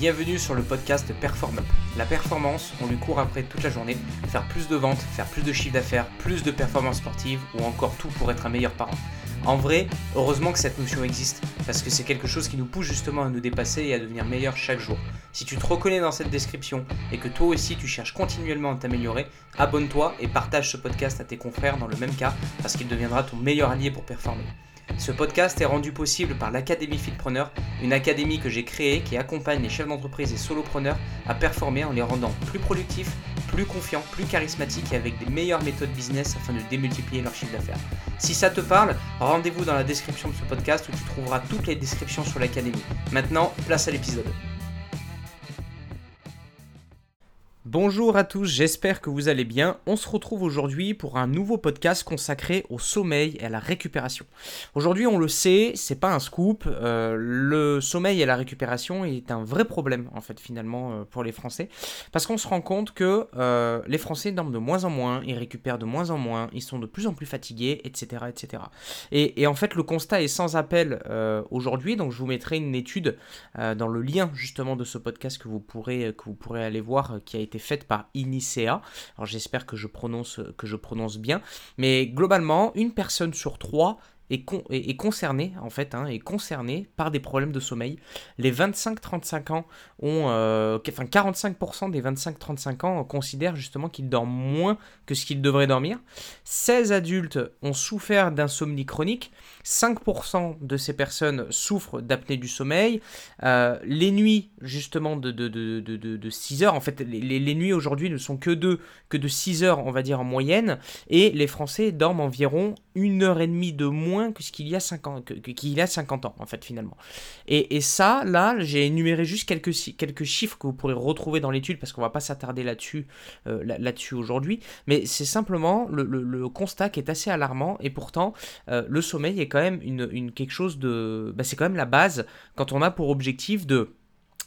Bienvenue sur le podcast Perform. La performance, on lui court après toute la journée, faire plus de ventes, faire plus de chiffre d'affaires, plus de performances sportives ou encore tout pour être un meilleur parent. En vrai, heureusement que cette notion existe, parce que c'est quelque chose qui nous pousse justement à nous dépasser et à devenir meilleur chaque jour. Si tu te reconnais dans cette description et que toi aussi tu cherches continuellement à t'améliorer, abonne-toi et partage ce podcast à tes confrères dans le même cas, parce qu'il deviendra ton meilleur allié pour performer. Ce podcast est rendu possible par l'Académie Fitpreneur, une académie que j'ai créée qui accompagne les chefs d'entreprise et solopreneurs à performer en les rendant plus productifs, plus confiants, plus charismatiques et avec des meilleures méthodes business afin de démultiplier leur chiffre d'affaires. Si ça te parle, rendez-vous dans la description de ce podcast où tu trouveras toutes les descriptions sur l'académie. Maintenant, place à l'épisode. Bonjour à tous, j'espère que vous allez bien. On se retrouve aujourd'hui pour un nouveau podcast consacré au sommeil et à la récupération. Aujourd'hui, on le sait, c'est pas un scoop, euh, le sommeil et la récupération est un vrai problème en fait finalement euh, pour les Français, parce qu'on se rend compte que euh, les Français dorment de moins en moins, ils récupèrent de moins en moins, ils sont de plus en plus fatigués, etc., etc. Et, en fait, le constat est sans appel aujourd'hui, donc je vous mettrai une étude dans le lien justement de ce podcast que vous pourrez que vous pourrez aller voir, qui a été faite par Inicea. Alors j'espère que je prononce que je prononce bien, mais globalement, une personne sur trois est, concerné en fait, hein, est concerné par des problèmes de sommeil. Les 25-35 ans ont, euh, enfin 45% des 25-35 ans considèrent justement qu'ils dorment moins que ce qu'ils devraient dormir. 16 adultes ont souffert d'insomnie chronique. 5% de ces personnes souffrent d'apnée du sommeil. Euh, les nuits justement de, de, de, de, 6 heures, en fait les, les, nuits aujourd'hui ne sont que de, que de 6 heures on va dire en moyenne. Et les Français dorment environ une heure et demie de moins que ce qu'il y a 50, qu'il y a 50 ans, en fait, finalement. Et, et ça, là, j'ai énuméré juste quelques, chiffres que vous pourrez retrouver dans l'étude, parce qu'on va pas s'attarder là-dessus euh, là-dessus aujourd'hui, mais c'est simplement le, constat qui est assez alarmant, et pourtant, euh, le sommeil est quand même une, une quelque chose de... Bah, c'est quand même la base quand on a pour objectif de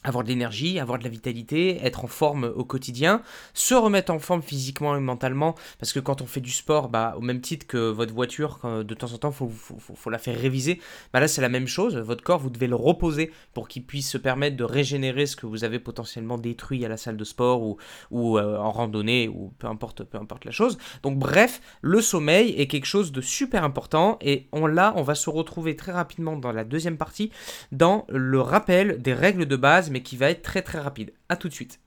avoir de l'énergie, avoir de la vitalité, être en forme au quotidien, se remettre en forme physiquement et mentalement, parce que quand on fait du sport, bah, au même titre que votre voiture, de temps en temps, il faut, la faire réviser, bah là c'est la même chose, votre corps, vous devez le reposer pour qu'il puisse se permettre de régénérer ce que vous avez potentiellement détruit à la salle de sport ou, ou euh, en randonnée, ou peu importe, peu importe la chose. Donc bref, le sommeil est quelque chose de super important, et on, là, on va se retrouver très rapidement dans la deuxième partie, dans le rappel des règles de base mais qui va être très très rapide. A tout de suite.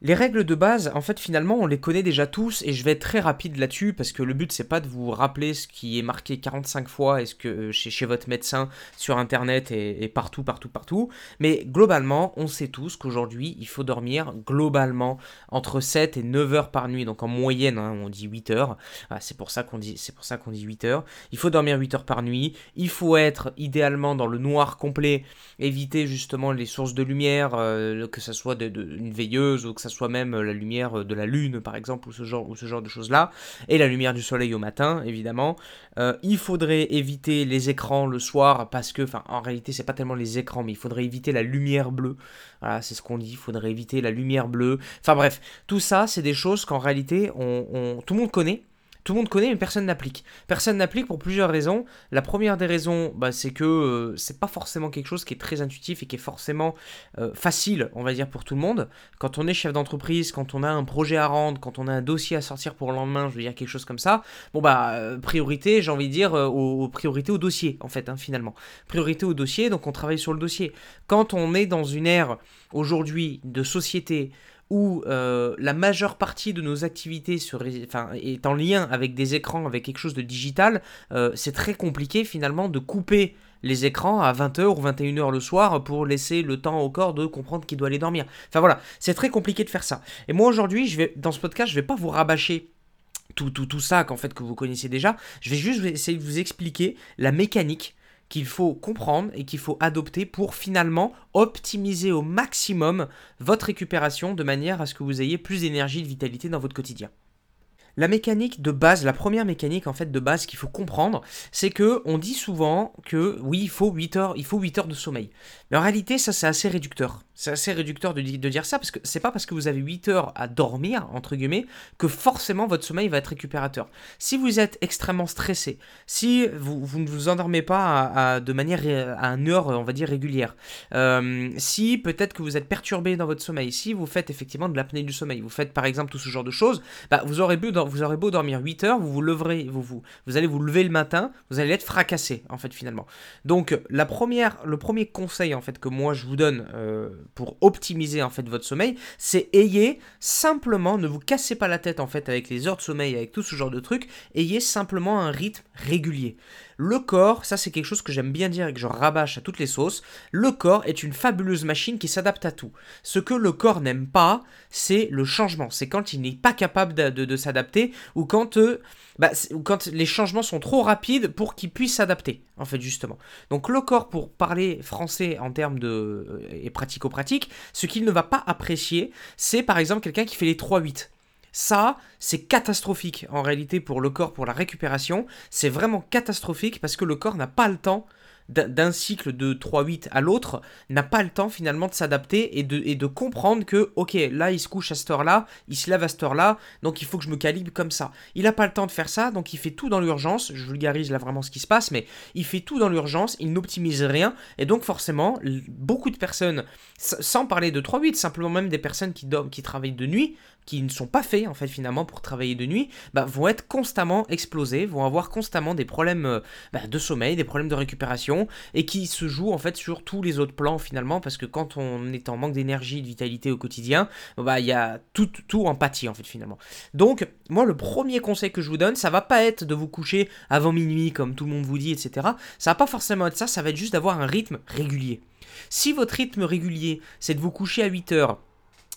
Les règles de base, en fait, finalement, on les connaît déjà tous et je vais être très rapide là-dessus parce que le but, c'est pas de vous rappeler ce qui est marqué 45 fois ce que euh, chez, votre médecin sur internet et, partout, partout, partout. Mais globalement, on sait tous qu'aujourd'hui, il faut dormir globalement entre 7 et 9 heures par nuit. Donc en moyenne, hein, on dit 8 heures. Ah, c'est pour ça qu'on dit, dit 8 heures. Il faut dormir 8 heures par nuit. Il faut être idéalement dans le noir complet, éviter justement les sources de lumière, euh, que ce soit de, une veilleuse ou que ça soit même euh, la lumière euh, de la lune par exemple ou ce genre, de choses là, et la lumière du soleil au matin évidemment. Euh, il faudrait éviter les écrans le soir parce que, en réalité c'est pas tellement les écrans mais il faudrait éviter la lumière bleue. Voilà c'est ce qu'on dit, il faudrait éviter la lumière bleue. Enfin bref, tout ça c'est des choses qu'en réalité on, tout le monde connaît tout le monde connaît, mais personne n'applique. Personne n'applique pour plusieurs raisons. La première des raisons, bah, c'est que euh, c'est pas forcément quelque chose qui est très intuitif et qui est forcément euh, facile, on va dire, pour tout le monde. Quand on est chef d'entreprise, quand on a un projet à rendre, quand on a un dossier à sortir pour le lendemain, je veux dire quelque chose comme ça, bon bah, euh, priorité, j'ai envie de dire, aux, priorités au dossier, en fait, hein, finalement. Priorité au dossier, donc on travaille sur le dossier. Quand on est dans une ère aujourd'hui de société, où euh, la majeure partie de nos activités est en lien avec des écrans, avec quelque chose de digital, euh, c'est très compliqué finalement de couper les écrans à 20h ou 21h le soir pour laisser le temps au corps de comprendre qu'il doit aller dormir. Enfin voilà, c'est très compliqué de faire ça. Et moi aujourd'hui, je vais dans ce podcast, je vais pas vous rabâcher tout, tout, tout ça qu'en fait que vous connaissez déjà. Je vais juste essayer de vous expliquer la mécanique qu'il faut comprendre et qu'il faut adopter pour finalement optimiser au maximum votre récupération de manière à ce que vous ayez plus d'énergie et de vitalité dans votre quotidien. La mécanique de base, la première mécanique en fait de base qu'il faut comprendre, c'est que on dit souvent que oui, il faut 8 heures, il faut 8 heures de sommeil. Mais en réalité, ça c'est assez réducteur. C'est assez réducteur de, dire ça parce que c'est pas parce que vous avez 8 heures à dormir, entre guillemets, que forcément votre sommeil va être récupérateur. Si vous êtes extrêmement stressé, si vous, ne vous endormez pas de manière à une heure, on va dire, régulière, euh, si peut-être que vous êtes perturbé dans votre sommeil, si vous faites effectivement de l'apnée du sommeil, vous faites par exemple tout ce genre de choses, bah, vous, aurez beau, vous aurez beau dormir 8 heures, vous vous leverez, vous, vous, vous allez vous lever le matin, vous allez être fracassé en fait finalement. Donc la première, le premier conseil en fait que moi je vous donne euh, pour optimiser en fait votre sommeil, c'est ayez simplement, ne vous cassez pas la tête en fait avec les heures de sommeil, avec tout ce genre de trucs, ayez simplement un rythme régulier. Le corps, ça c'est quelque chose que j'aime bien dire et que je rabâche à toutes les sauces, le corps est une fabuleuse machine qui s'adapte à tout. Ce que le corps n'aime pas, c'est le changement. C'est quand il n'est pas capable de, s'adapter ou quand, euh, bah, quand les changements sont trop rapides pour qu'il puisse s'adapter, en fait, justement. Donc le corps, pour parler français en termes de... Euh, et pratico-pratique, ce qu'il ne va pas apprécier, c'est par exemple quelqu'un qui fait les 3-8. Ça, c'est catastrophique en réalité pour le corps, pour la récupération. C'est vraiment catastrophique parce que le corps n'a pas le temps d'un cycle de 3-8 à l'autre, n'a pas le temps finalement de s'adapter et de, comprendre que, ok, là il se couche à cette heure-là, il se lève à cette heure-là, donc il faut que je me calibre comme ça. Il n'a pas le temps de faire ça, donc il fait tout dans l'urgence, je vulgarise là vraiment ce qui se passe, mais il fait tout dans l'urgence, il n'optimise rien, et donc forcément, beaucoup de personnes, sans parler de 3-8, simplement même des personnes qui dorment, qui travaillent de nuit, qui ne sont pas faits en fait finalement pour travailler de nuit, bah, vont être constamment explosés, vont avoir constamment des problèmes euh, bah, de sommeil, des problèmes de récupération, et qui se jouent en fait sur tous les autres plans finalement, parce que quand on est en manque d'énergie, de vitalité au quotidien, bah il y a tout, tout en en fait finalement. Donc moi le premier conseil que je vous donne, ça va pas être de vous coucher avant minuit comme tout le monde vous dit, etc. Ça va pas forcément être ça, ça va être juste d'avoir un rythme régulier. Si votre rythme régulier, c'est de vous coucher à 8 heures,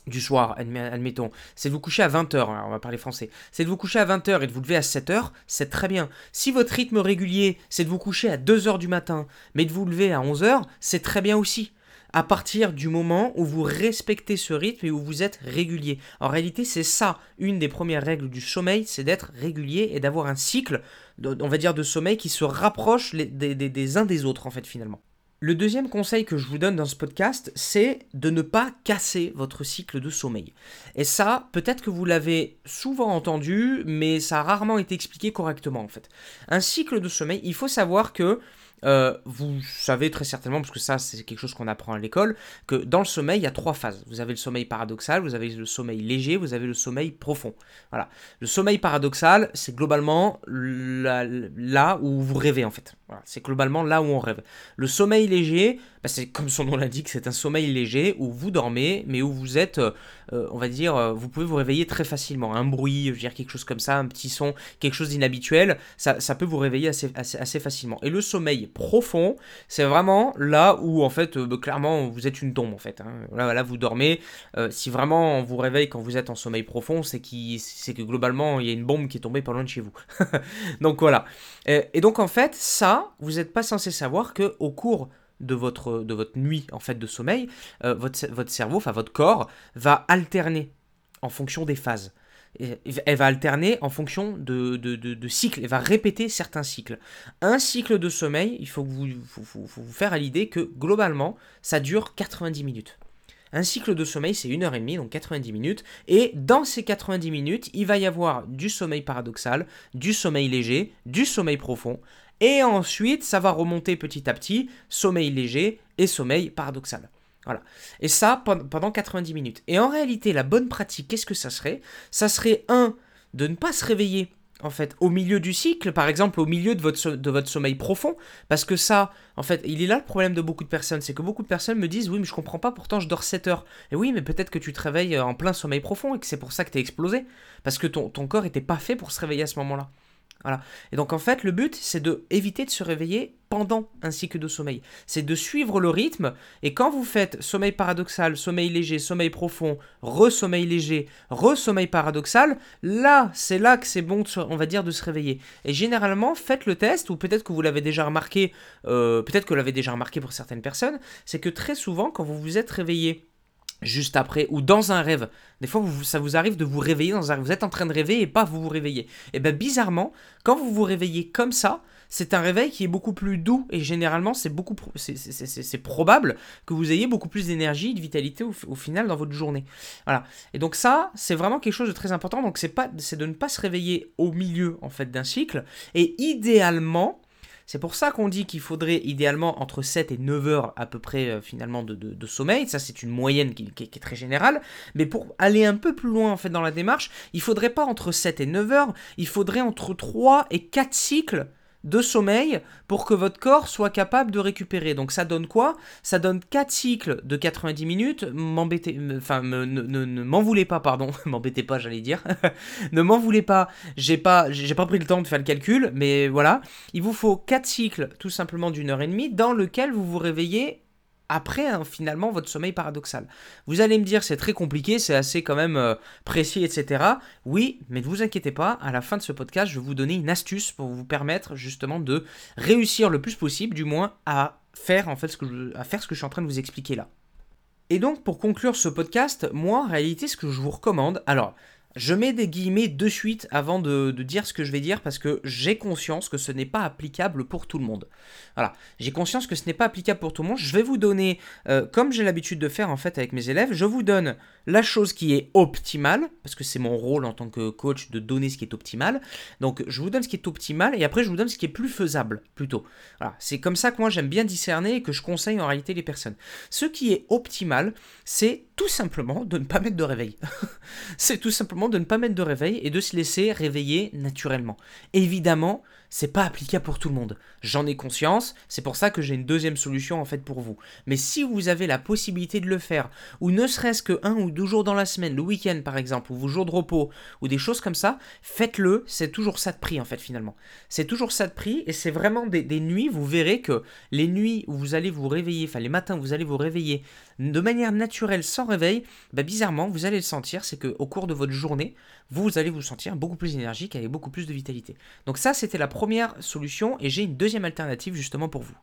du soir, admettons, c'est de vous coucher à 20h, on va parler français, c'est de vous coucher à 20h et de vous lever à 7h, c'est très bien. Si votre rythme régulier, c'est de vous coucher à 2h du matin, mais de vous lever à 11h, c'est très bien aussi. À partir du moment où vous respectez ce rythme et où vous êtes régulier. En réalité, c'est ça, une des premières règles du sommeil, c'est d'être régulier et d'avoir un cycle, on va dire, de sommeil qui se rapproche des uns des autres, en fait, finalement. Le deuxième conseil que je vous donne dans ce podcast, c'est de ne pas casser votre cycle de sommeil. Et ça, peut-être que vous l'avez souvent entendu, mais ça a rarement été expliqué correctement en fait. Un cycle de sommeil, il faut savoir que euh, vous savez très certainement, parce que ça c'est quelque chose qu'on apprend à l'école, que dans le sommeil il y a trois phases. Vous avez le sommeil paradoxal, vous avez le sommeil léger, vous avez le sommeil profond. Voilà. Le sommeil paradoxal, c'est globalement là, où vous rêvez en fait. C'est globalement là où on rêve. Le sommeil léger, bah, c'est comme son nom l'indique, c'est un sommeil léger où vous dormez, mais où vous êtes, euh, on va dire, euh, vous pouvez vous réveiller très facilement. Un bruit, je veux dire quelque chose comme ça, un petit son, quelque chose d'inhabituel, ça, peut vous réveiller assez, facilement. Et le sommeil profond, c'est vraiment là où en fait, euh, bah, clairement, vous êtes une tombe en fait. Hein. Là, là, vous dormez. si vraiment on vous réveille quand vous êtes en sommeil profond, c'est que globalement il y a une bombe qui est tombée pas loin de chez vous. donc voilà. et donc en fait, ça, vous n'êtes pas censé savoir que au cours de votre, de votre nuit en fait de sommeil, euh, votre, votre cerveau, enfin votre corps, va alterner en fonction des phases. Elle va alterner en fonction de, cycles, elle va répéter certains cycles. Un cycle de sommeil, il faut vous faire à l'idée que globalement, ça dure 90 minutes. Un cycle de sommeil, c'est une heure et demie, donc 90 minutes. Et dans ces 90 minutes, il va y avoir du sommeil paradoxal, du sommeil léger, du sommeil profond, et ensuite, ça va remonter petit à petit, sommeil léger et sommeil paradoxal. Voilà. Et ça pendant 90 minutes. Et en réalité, la bonne pratique, qu'est-ce que ça serait? Ça serait, un, de ne pas se réveiller en fait, au milieu du cycle, par exemple, au milieu de votre, sommeil profond, parce que ça, en fait, il est là le problème de beaucoup de personnes, c'est que beaucoup de personnes me disent, oui, mais je comprends pas, pourtant je dors 7 heures. Et oui, mais peut-être que tu te réveilles en plein sommeil profond et que c'est pour ça que tu es explosé, parce que ton, ton corps était pas fait pour se réveiller à ce moment-là. Et donc en fait, le but, c'est de éviter de se réveiller pendant un cycle de sommeil. C'est de suivre le rythme. Et quand vous faites sommeil paradoxal, sommeil léger, sommeil profond, re-sommeil léger, re-sommeil paradoxal, là, c'est là que c'est bon, on va dire, de se réveiller. Et généralement, faites le test, ou peut-être que vous l'avez déjà remarqué, euh, peut-être que vous l'avez déjà remarqué pour certaines personnes, c'est que très souvent, quand vous vous êtes réveillé juste après ou dans un rêve. Des fois, ça vous arrive de vous réveiller dans un rêve. Vous êtes en train de rêver et pas vous vous réveillez. Et bien bizarrement, quand vous vous réveillez comme ça, c'est un réveil qui est beaucoup plus doux et généralement c'est beaucoup c'est probable que vous ayez beaucoup plus d'énergie, de vitalité au, au, final dans votre journée. Voilà. Et donc ça, c'est vraiment quelque chose de très important. Donc c'est pas c'est de ne pas se réveiller au milieu en fait d'un cycle et idéalement c'est pour ça qu'on dit qu'il faudrait idéalement entre 7 et 9 heures à peu près euh, finalement de, sommeil. Ça c'est une moyenne qui, qui, est très générale. Mais pour aller un peu plus loin en fait dans la démarche, il faudrait pas entre 7 et 9 heures, il faudrait entre 3 et 4 cycles de sommeil pour que votre corps soit capable de récupérer. Donc ça donne quoi? Ça donne 4 cycles de 90 minutes. M'embêtez, enfin, ne, ne, m'en voulez pas, pardon. M'embêtez pas, j'allais dire. ne m'en voulez pas. J'ai pas, j'ai pas pris le temps de faire le calcul, mais voilà. Il vous faut 4 cycles, tout simplement d'une heure et demie, dans lequel vous vous réveillez après hein, finalement votre sommeil paradoxal. Vous allez me dire c'est très compliqué, c'est assez quand même euh, précis, etc. Oui, mais ne vous inquiétez pas, à la fin de ce podcast, je vais vous donner une astuce pour vous permettre justement de réussir le plus possible, du moins à faire en fait ce que je, à faire ce que je suis en train de vous expliquer là. Et donc pour conclure ce podcast, moi en réalité ce que je vous recommande, alors je mets des guillemets de suite avant de, dire ce que je vais dire parce que j'ai conscience que ce n'est pas applicable pour tout le monde. Voilà, j'ai conscience que ce n'est pas applicable pour tout le monde. Je vais vous donner, euh, comme j'ai l'habitude de faire en fait avec mes élèves, je vous donne la chose qui est optimale, parce que c'est mon rôle en tant que coach de donner ce qui est optimal. Donc je vous donne ce qui est optimal et après je vous donne ce qui est plus faisable plutôt. Voilà, c'est comme ça que moi j'aime bien discerner et que je conseille en réalité les personnes. Ce qui est optimal, c'est simplement de ne pas mettre de réveil. c'est tout simplement de ne pas mettre de réveil et de se laisser réveiller naturellement. Évidemment, c'est pas applicable pour tout le monde. J'en ai conscience, c'est pour ça que j'ai une deuxième solution en fait pour vous. Mais si vous avez la possibilité de le faire, ou ne serait-ce que un ou deux jours dans la semaine, le week-end par exemple, ou vos jours de repos, ou des choses comme ça, faites-le, c'est toujours ça de prix en fait finalement. C'est toujours ça de prix, et c'est vraiment des, nuits, vous verrez que les nuits où vous allez vous réveiller, enfin les matins où vous allez vous réveiller de manière naturelle sans réveil, bah bizarrement, vous allez le sentir, c'est qu'au cours de votre journée, vous allez vous sentir beaucoup plus énergique, avec beaucoup plus de vitalité. Donc ça, c'était la première solution, et j'ai une deuxième alternative justement pour vous.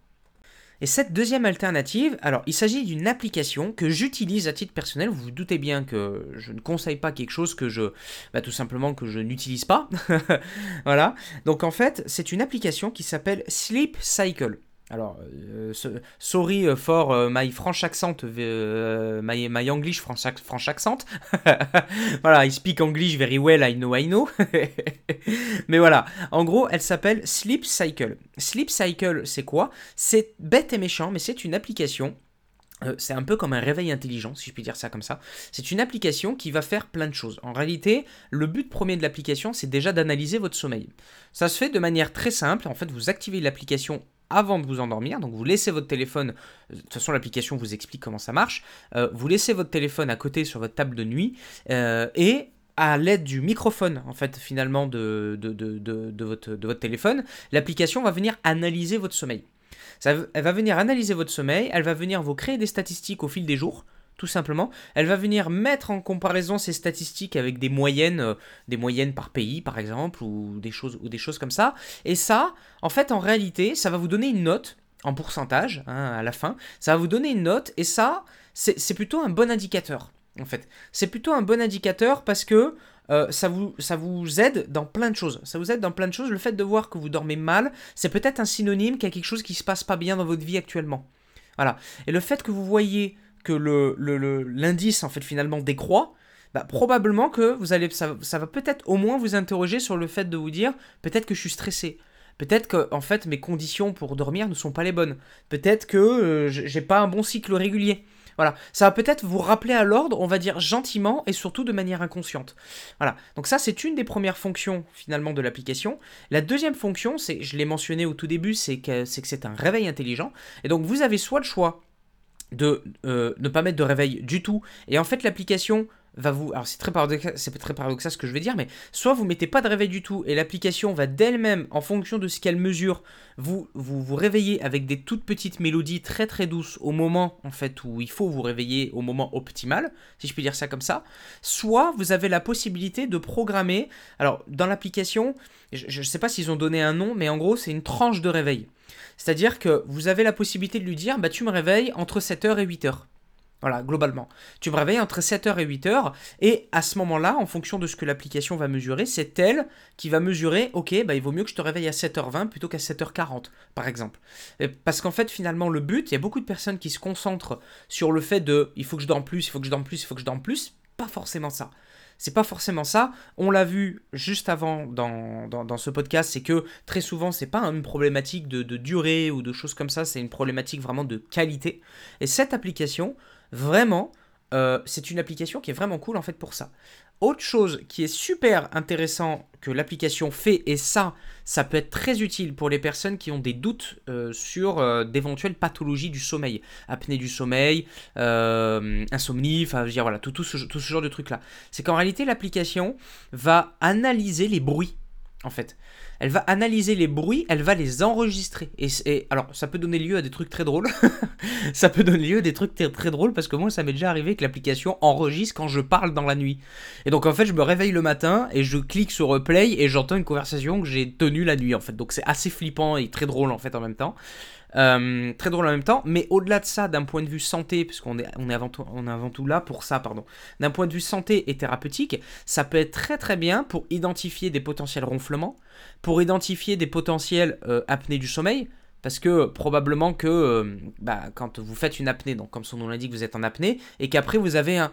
Et cette deuxième alternative, alors il s'agit d'une application que j'utilise à titre personnel. Vous vous doutez bien que je ne conseille pas quelque chose que je, bah, tout simplement que je n'utilise pas. voilà. Donc en fait, c'est une application qui s'appelle Sleep Cycle. Alors, euh, sorry euh, for euh, my French accent, my, English French, French accent. voilà, I speak English very well, I know, I know. Mais voilà, en gros, elle s'appelle Sleep Cycle. Sleep Cycle, c'est quoi? C'est bête et méchant, mais c'est une application c'est un peu comme un réveil intelligent, si je puis dire ça comme ça. C'est une application qui va faire plein de choses. En réalité, le but premier de l'application, c'est déjà d'analyser votre sommeil. Ça se fait de manière très simple. En fait, vous activez l'application avant de vous endormir. Donc vous laissez votre téléphone, de toute façon l'application vous explique comment ça marche, euh, vous laissez votre téléphone à côté sur votre table de nuit euh, et à l'aide du microphone en fait finalement de, de, de, de votre, votre, téléphone, l'application va venir analyser votre sommeil. Ça, elle va venir analyser votre sommeil, elle va venir vous créer des statistiques au fil des jours tout simplement. Elle va venir mettre en comparaison ces statistiques avec des moyennes, euh, des moyennes par pays par exemple, ou des choses, ou des choses comme ça. Et ça, en fait, en réalité, ça va vous donner une note en pourcentage hein, à la fin. Ça va vous donner une note, et ça, c'est plutôt un bon indicateur. En fait, c'est plutôt un bon indicateur parce que euh, ça, vous, aide dans plein de choses. Ça vous aide dans plein de choses. Le fait de voir que vous dormez mal, c'est peut-être un synonyme qu'il y a quelque chose qui se passe pas bien dans votre vie actuellement. Voilà. Et le fait que vous voyez que l'indice le, en fait finalement décroît, bah, probablement que vous allez, ça, va peut-être au moins vous interroger sur le fait de vous dire peut-être que je suis stressé. Peut-être que en fait mes conditions pour dormir ne sont pas les bonnes. Peut-être que euh, j'ai pas un bon cycle régulier. Voilà, ça va peut-être vous rappeler à l'ordre, on va dire gentiment et surtout de manière inconsciente. Voilà, donc ça c'est une des premières fonctions finalement de l'application. La deuxième fonction, c'est, je l'ai mentionné au tout début, c'est que c'est un réveil intelligent. Et donc vous avez soit le choix de euh, ne pas mettre de réveil du tout. Et en fait, l'application va vous. Alors, c'est très, paradoxal, très paradoxal ce que je vais dire, mais soit vous mettez pas de réveil du tout et l'application va d'elle-même, en fonction de ce qu'elle mesure, vous, vous vous réveiller avec des toutes petites mélodies très très douces au moment en fait où il faut vous réveiller au moment optimal, si je puis dire ça comme ça. Soit vous avez la possibilité de programmer. Alors, dans l'application, je ne sais pas s'ils ont donné un nom, mais en gros, c'est une tranche de réveil. C'est-à-dire que vous avez la possibilité de lui dire bah, tu me réveilles entre 7h et 8h. Voilà, globalement. Tu me réveilles entre 7h et 8h, et à ce moment-là, en fonction de ce que l'application va mesurer, c'est elle qui va mesurer, ok, bah, il vaut mieux que je te réveille à 7h20 plutôt qu'à 7h40, par exemple. Parce qu'en fait, finalement, le but, il y a beaucoup de personnes qui se concentrent sur le fait de, il faut que je dorme plus, il faut que je dorme plus, il faut que je dorme plus. Pas forcément ça. C'est pas forcément ça. On l'a vu juste avant dans, ce podcast, c'est que très souvent, c'est pas une problématique de, de durée ou de choses comme ça, c'est une problématique vraiment de qualité. Et cette application, Vraiment, euh, c'est une application qui est vraiment cool en fait pour ça. Autre chose qui est super intéressant que l'application fait, et ça, ça peut être très utile pour les personnes qui ont des doutes euh, sur euh, d'éventuelles pathologies du sommeil, apnée du sommeil, insomnie, enfin, je veux dire, voilà, tout, tout, ce, tout ce genre de trucs-là. C'est qu'en réalité, l'application va analyser les bruits, en fait elle va analyser les bruits, elle va les enregistrer. Et, alors, ça peut donner lieu à des trucs très drôles. ça peut donner lieu à des trucs très, très drôles parce que moi, ça m'est déjà arrivé que l'application enregistre quand je parle dans la nuit. Et donc, en fait, je me réveille le matin et je clique sur replay et j'entends une conversation que j'ai tenue la nuit, en fait. Donc, c'est assez flippant et très drôle, en fait, en même temps. Euh, très drôle en même temps, mais au-delà de ça, d'un point de vue santé, puisqu'on est, est, avant tout, on est tout là pour ça, pardon, d'un point de vue santé et thérapeutique, ça peut être très très bien pour identifier des potentiels ronflements, pour identifier des potentiels euh, apnées du sommeil, parce que probablement que euh, bah, quand vous faites une apnée, donc comme son nom l'indique, vous êtes en apnée, et qu'après vous avez un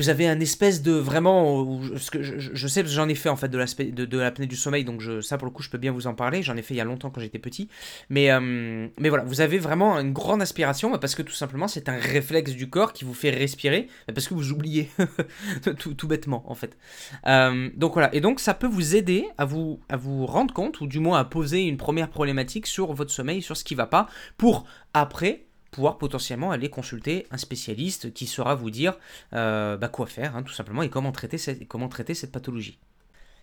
vous avez un espèce de vraiment ce que je, sais j'en ai fait en fait de l'aspect de, l'apnée du sommeil donc ça pour le coup je peux bien vous en parler. J'en ai fait il y a longtemps quand j'étais petit. Mais euh, mais voilà vous avez vraiment une grande aspiration parce que tout simplement c'est un réflexe du corps qui vous fait respirer parce que vous oubliez tout, tout, bêtement en fait. Euh, donc voilà. Et donc ça peut vous aider à vous à vous rendre compte ou du moins à poser une première problématique sur votre sommeil sur ce qui va pas pour après pouvoir potentiellement aller consulter un spécialiste qui saura vous dire euh, bah, quoi faire, hein, tout simplement, et comment traiter comment traiter cette pathologie.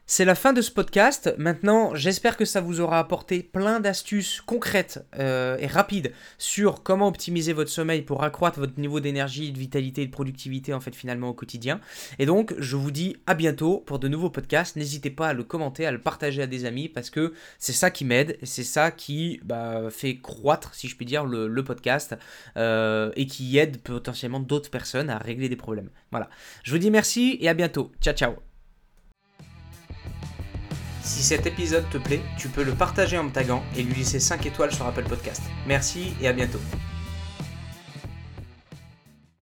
C'est la fin de ce podcast. Maintenant, j'espère que ça vous aura apporté plein d'astuces concrètes euh, et rapides sur comment optimiser votre sommeil pour accroître votre niveau d'énergie, de vitalité et de productivité en fait finalement au quotidien. Et donc, je vous dis à bientôt pour de nouveaux podcasts. N'hésitez pas à le commenter, à le partager à des amis parce que c'est ça qui m'aide, c'est ça qui bah, fait croître, si je puis dire, le, podcast euh, et qui aide potentiellement d'autres personnes à régler des problèmes. Voilà. Je vous dis merci et à bientôt. Ciao ciao. Si cet épisode te plaît, tu peux le partager en me taguant et lui laisser 5 étoiles sur Apple Podcast. Merci et à bientôt.